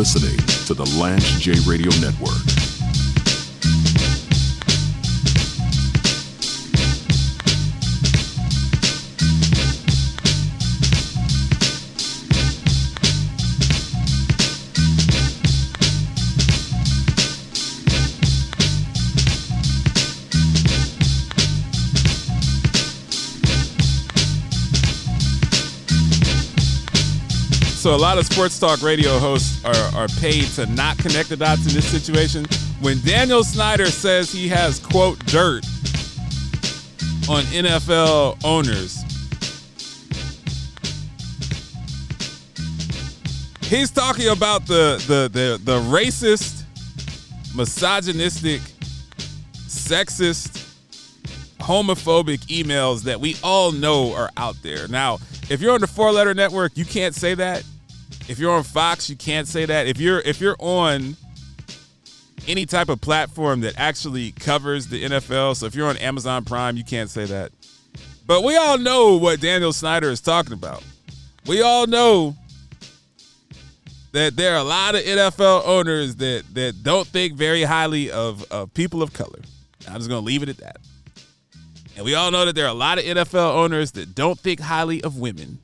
listening to the Lance J Radio Network. So a lot of sports talk radio hosts are, are paid to not connect the dots in this situation. When Daniel Snyder says he has quote dirt on NFL owners, he's talking about the the the, the racist, misogynistic, sexist, homophobic emails that we all know are out there. Now, if you're on the four letter network, you can't say that. If you're on Fox, you can't say that. If you're if you're on any type of platform that actually covers the NFL, so if you're on Amazon Prime, you can't say that. But we all know what Daniel Snyder is talking about. We all know that there are a lot of NFL owners that that don't think very highly of, of people of color. I'm just gonna leave it at that. And we all know that there are a lot of NFL owners that don't think highly of women.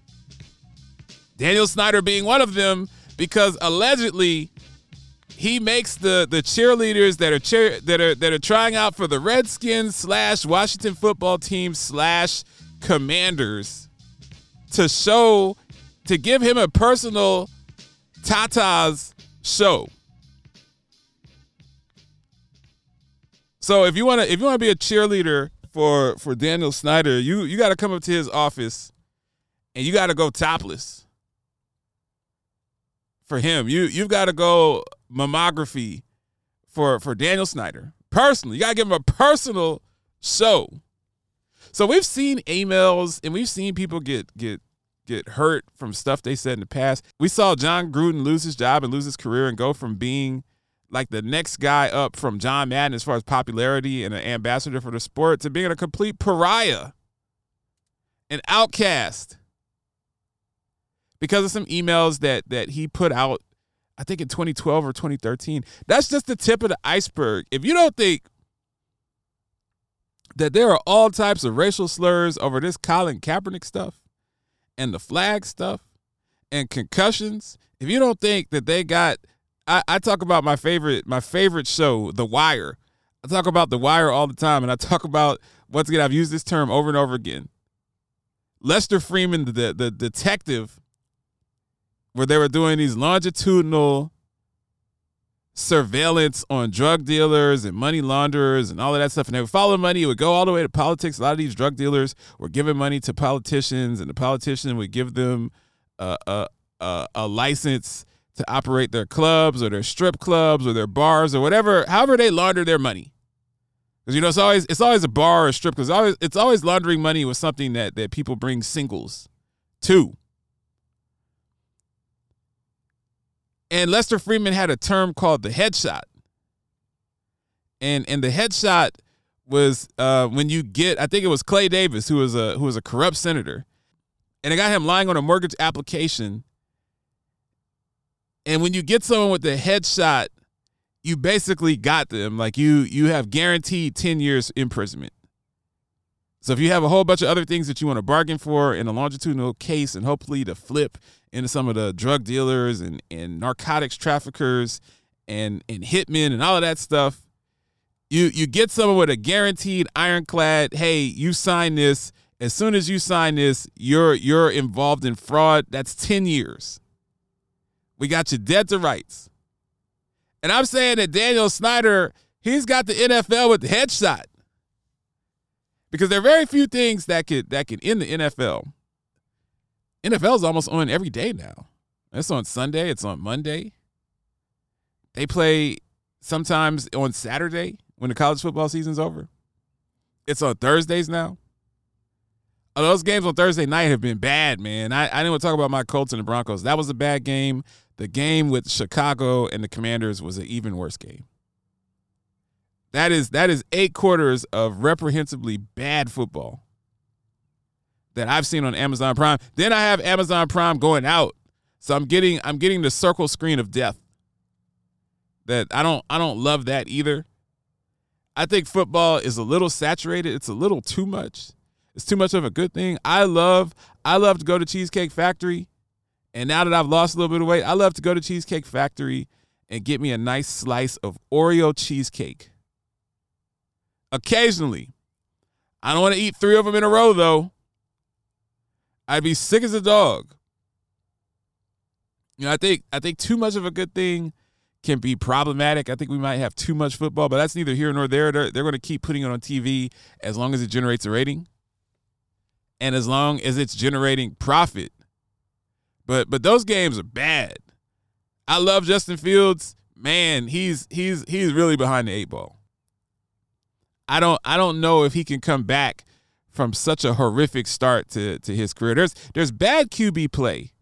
Daniel Snyder being one of them because allegedly he makes the the cheerleaders that are cheer that are that are trying out for the Redskins slash Washington football team slash Commanders to show to give him a personal Tata's show. So if you want to if you want to be a cheerleader for for Daniel Snyder, you you got to come up to his office and you got to go topless for him. You you've got to go mammography for for Daniel Snyder personally. You got to give him a personal show. So we've seen emails and we've seen people get get get hurt from stuff they said in the past. We saw Jon Gruden lose his job and lose his career and go from being like the next guy up from John Madden as far as popularity and an ambassador for the sport to being a complete pariah, an outcast because of some emails that that he put out I think in 2012 or 2013. That's just the tip of the iceberg. If you don't think that there are all types of racial slurs over this Colin Kaepernick stuff and the flag stuff and concussions, if you don't think that they got I, I talk about my favorite my favorite show, The Wire. I talk about The Wire all the time, and I talk about once again, I've used this term over and over again. Lester Freamon, the the detective where they were doing these longitudinal surveillance on drug dealers and money launderers and all of that stuff. And they would follow money. It would go all the way to politics. A lot of these drug dealers were giving money to politicians, and the politician would give them a, a, a, a license to operate their clubs or their strip clubs or their bars or whatever, however they launder their money. Because you know it's always it's always a bar or a strip because always it's always laundering money with something that that people bring singles to. And Lester Freamon had a term called the headshot. And and the headshot was uh, when you get I think it was Clay Davis who was a who was a corrupt senator. And they got him lying on a mortgage application. And when you get someone with a headshot, you basically got them. Like you you have guaranteed 10 years imprisonment. So if you have a whole bunch of other things that you want to bargain for in a longitudinal case and hopefully to flip into some of the drug dealers and, and narcotics traffickers and, and hitmen and all of that stuff, you you get someone with a guaranteed ironclad, hey, you sign this. As soon as you sign this, you're you're involved in fraud. That's 10 years. We got you dead to rights. And I'm saying that Daniel Snyder, he's got the NFL with the headshot because there are very few things that could that can end the NFL. NFL is almost on every day now. It's on Sunday. It's on Monday. They play sometimes on Saturday when the college football season's over. It's on Thursdays now. Oh, those games on Thursday night have been bad, man. I, I didn't want to talk about my Colts and the Broncos. That was a bad game. The game with Chicago and the Commanders was an even worse game. That is that is eight quarters of reprehensibly bad football that I've seen on Amazon Prime. Then I have Amazon Prime going out. So I'm getting I'm getting the circle screen of death. that I don't I don't love that either. I think football is a little saturated. It's a little too much. It's too much of a good thing. I love I love to go to Cheesecake Factory. And now that I've lost a little bit of weight, I love to go to Cheesecake Factory and get me a nice slice of Oreo cheesecake. Occasionally. I don't want to eat three of them in a row though. I'd be sick as a dog. You know, I think I think too much of a good thing can be problematic. I think we might have too much football, but that's neither here nor there. They're, they're going to keep putting it on TV as long as it generates a rating and as long as it's generating profit. But but those games are bad. I love Justin Fields. Man, he's he's he's really behind the eight ball. I don't I don't know if he can come back from such a horrific start to to his career. There's there's bad QB play.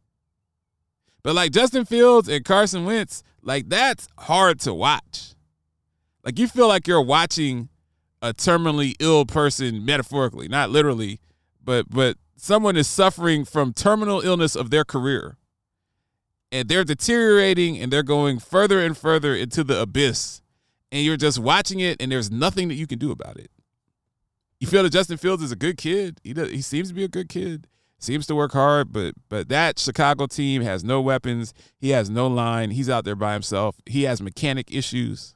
But like Justin Fields and Carson Wentz, like that's hard to watch. Like you feel like you're watching a terminally ill person metaphorically, not literally, but but someone is suffering from terminal illness of their career. And they're deteriorating and they're going further and further into the abyss. And you're just watching it and there's nothing that you can do about it. You feel that Justin Fields is a good kid. He does, he seems to be a good kid seems to work hard, but but that Chicago team has no weapons. He has no line. He's out there by himself. He has mechanic issues.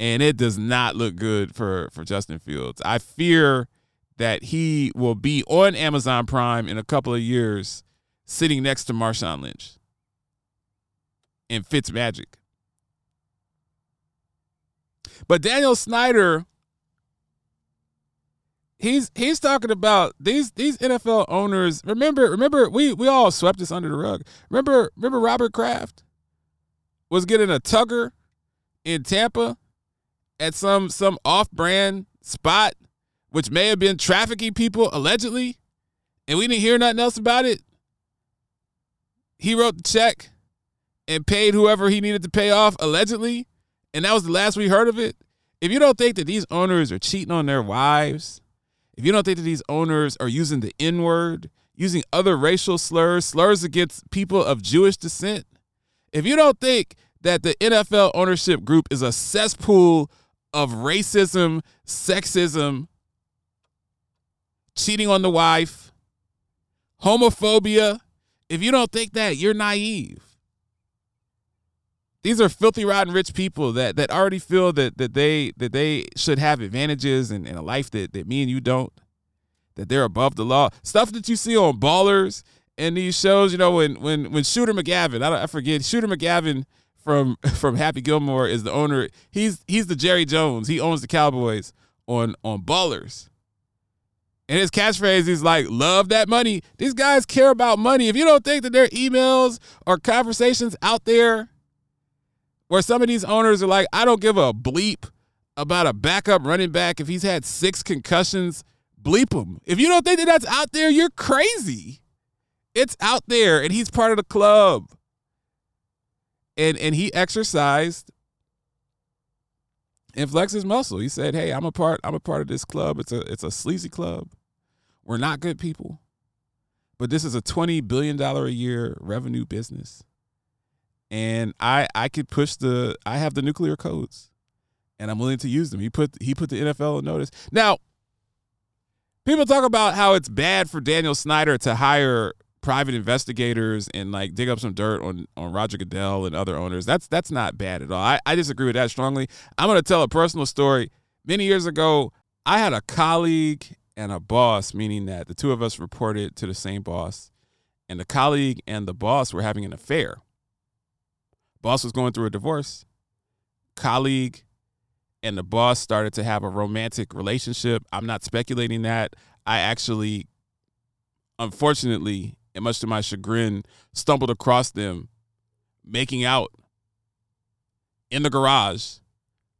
And it does not look good for for Justin Fields. I fear that he will be on Amazon Prime in a couple of years sitting next to Marshawn Lynch and Fitzmagic. But Daniel Snyder he's he's talking about these these NFL owners. Remember, remember, we we all swept this under the rug. Remember, remember Robert Kraft was getting a tugger in Tampa at some some off-brand spot, which may have been trafficking people allegedly, and we didn't hear nothing else about it. He wrote the check and paid whoever he needed to pay off allegedly, and that was the last we heard of it. If you don't think that these owners are cheating on their wives, if you don't think that these owners are using the N word, using other racial slurs, slurs against people of Jewish descent, if you don't think that the NFL ownership group is a cesspool of racism, sexism, cheating on the wife, homophobia, if you don't think that, you're naive. These are filthy, rotten, rich people that that already feel that that they that they should have advantages in a life that that me and you don't. That they're above the law. Stuff that you see on Ballers and these shows. You know when when when Shooter McGavin, I, I forget Shooter McGavin from from Happy Gilmore is the owner. He's he's the Jerry Jones. He owns the Cowboys on on Ballers. And his catchphrase is like, love that money. These guys care about money. If you don't think that their emails or conversations out there where some of these owners are like, I don't give a bleep about a backup running back if he's had six concussions. Bleep him. If you don't think that that's out there, you're crazy. It's out there, and he's part of the club. And and he exercised and flexed his muscle. He said, "Hey, I'm a part. I'm a part of this club. It's a it's a sleazy club. We're not good people, but this is a twenty billion dollar a year revenue business." and I I could push the I have the nuclear codes, and I'm willing to use them. He put he put the NFL on notice. Now, people talk about how it's bad for Daniel Snyder to hire private investigators and like dig up some dirt on on Roger Goodell and other owners. That's that's not bad at all. I, I disagree with that strongly. I'm gonna tell a personal story. Many years ago, I had a colleague and a boss, meaning that the two of us reported to the same boss, and the colleague and the boss were having an affair boss was going through a divorce. Colleague and the boss started to have a romantic relationship. I'm not speculating that. I actually, unfortunately, and much to my chagrin, stumbled across them making out in the garage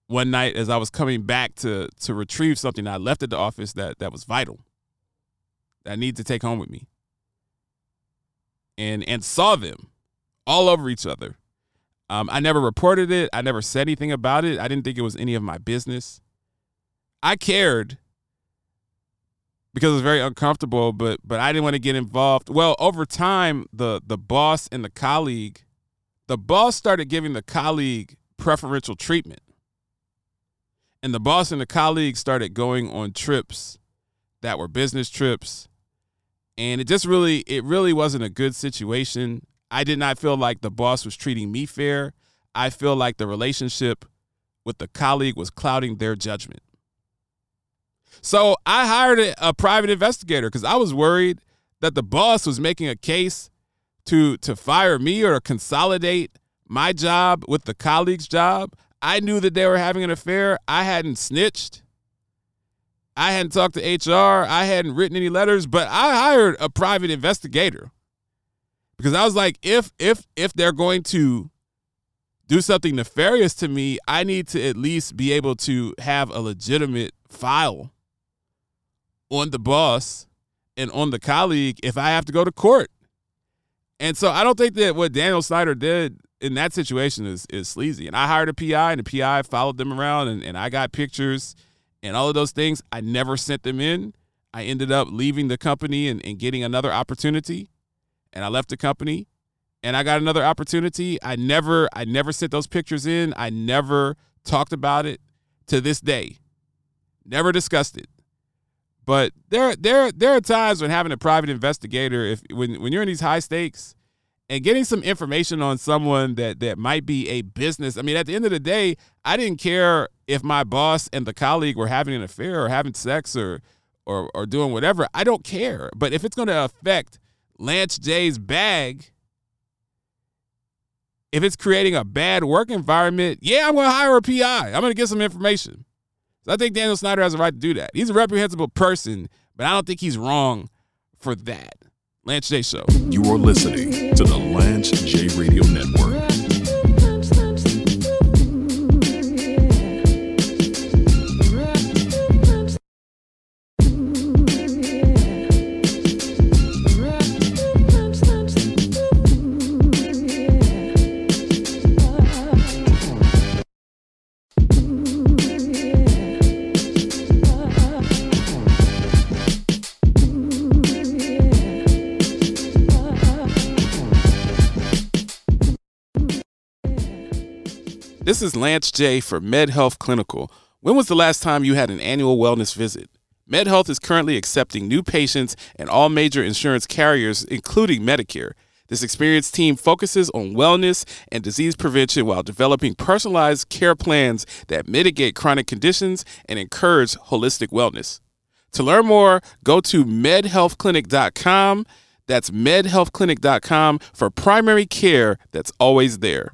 one night as I was coming back to to retrieve something I left at the office that that was vital. That I need to take home with me. And and saw them all over each other um, I never reported it. I never said anything about it. I didn't think it was any of my business. I cared because it was very uncomfortable, but but I didn't want to get involved. Well, over time, the the boss and the colleague the boss started giving the colleague preferential treatment. And the boss and the colleague started going on trips that were business trips. And it just really, it really wasn't a good situation. I did not feel like the boss was treating me fair. I feel like the relationship with the colleague was clouding their judgment. So I hired a, private investigator because I was worried that the boss was making a case to to fire me or consolidate my job with the colleague's job. I knew that they were having an affair. I hadn't snitched. I hadn't talked to HR. I hadn't written any letters, but I hired a private investigator because I was like, if if if they're going to do something nefarious to me, I need to at least be able to have a legitimate file on the boss and on the colleague if I have to go to court. And so I don't think that what Daniel Snyder did in that situation is is sleazy. And I hired a PI and the PI followed them around and, and I got pictures and all of those things. I never sent them in. I ended up leaving the company and, and getting another opportunity. And I left the company and I got another opportunity. I never I never sent those pictures in. I never talked about it to this day. Never discussed it. But there there there are times when having a private investigator, if when when you're in these high stakes and getting some information on someone that that might be a business. I mean, at the end of the day, I didn't care if my boss and the colleague were having an affair or having sex or or or doing whatever. I don't care. But if it's going to affect Lance J's bag, if it's creating a bad work environment, yeah, I'm going to hire a PI. I'm going to get some information. So I think Daniel Snyder has a right to do that. He's a reprehensible person, but I don't think he's wrong for that. Lance J Show. You are listening to the Lance J Radio Network. This is Lance J for MedHealth Clinical. When was the last time you had an annual wellness visit? MedHealth is currently accepting new patients and all major insurance carriers, including Medicare. This experienced team focuses on wellness and disease prevention while developing personalized care plans that mitigate chronic conditions and encourage holistic wellness. To learn more, go to medhealthclinic.com. That's medhealthclinic.com for primary care that's always there.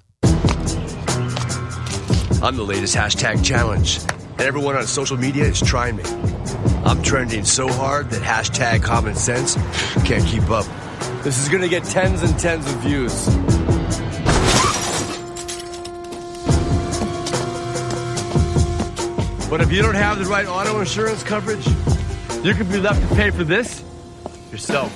I'm the latest hashtag challenge, and everyone on social media is trying me. I'm trending so hard that hashtag common sense can't keep up. This is gonna get tens and tens of views. But if you don't have the right auto insurance coverage, you could be left to pay for this yourself.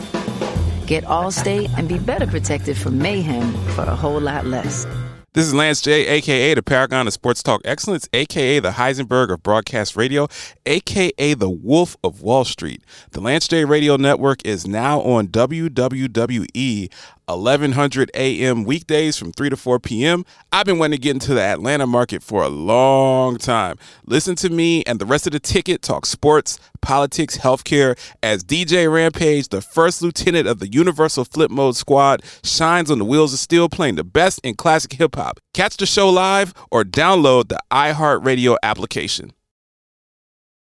Get Allstate and be better protected from mayhem for a whole lot less. This is Lance J, aka the Paragon of Sports Talk Excellence, aka the Heisenberg of broadcast radio, aka the Wolf of Wall Street. The Lance J Radio Network is now on WWE 1100 a.m. weekdays from 3 to 4 p.m. I've been wanting to get into the Atlanta market for a long time. Listen to me and the rest of the ticket talk sports, politics, healthcare as DJ Rampage, the first lieutenant of the Universal Flip Mode Squad, shines on the wheels of steel playing the best in classic hip hop. Catch the show live or download the iHeartRadio application.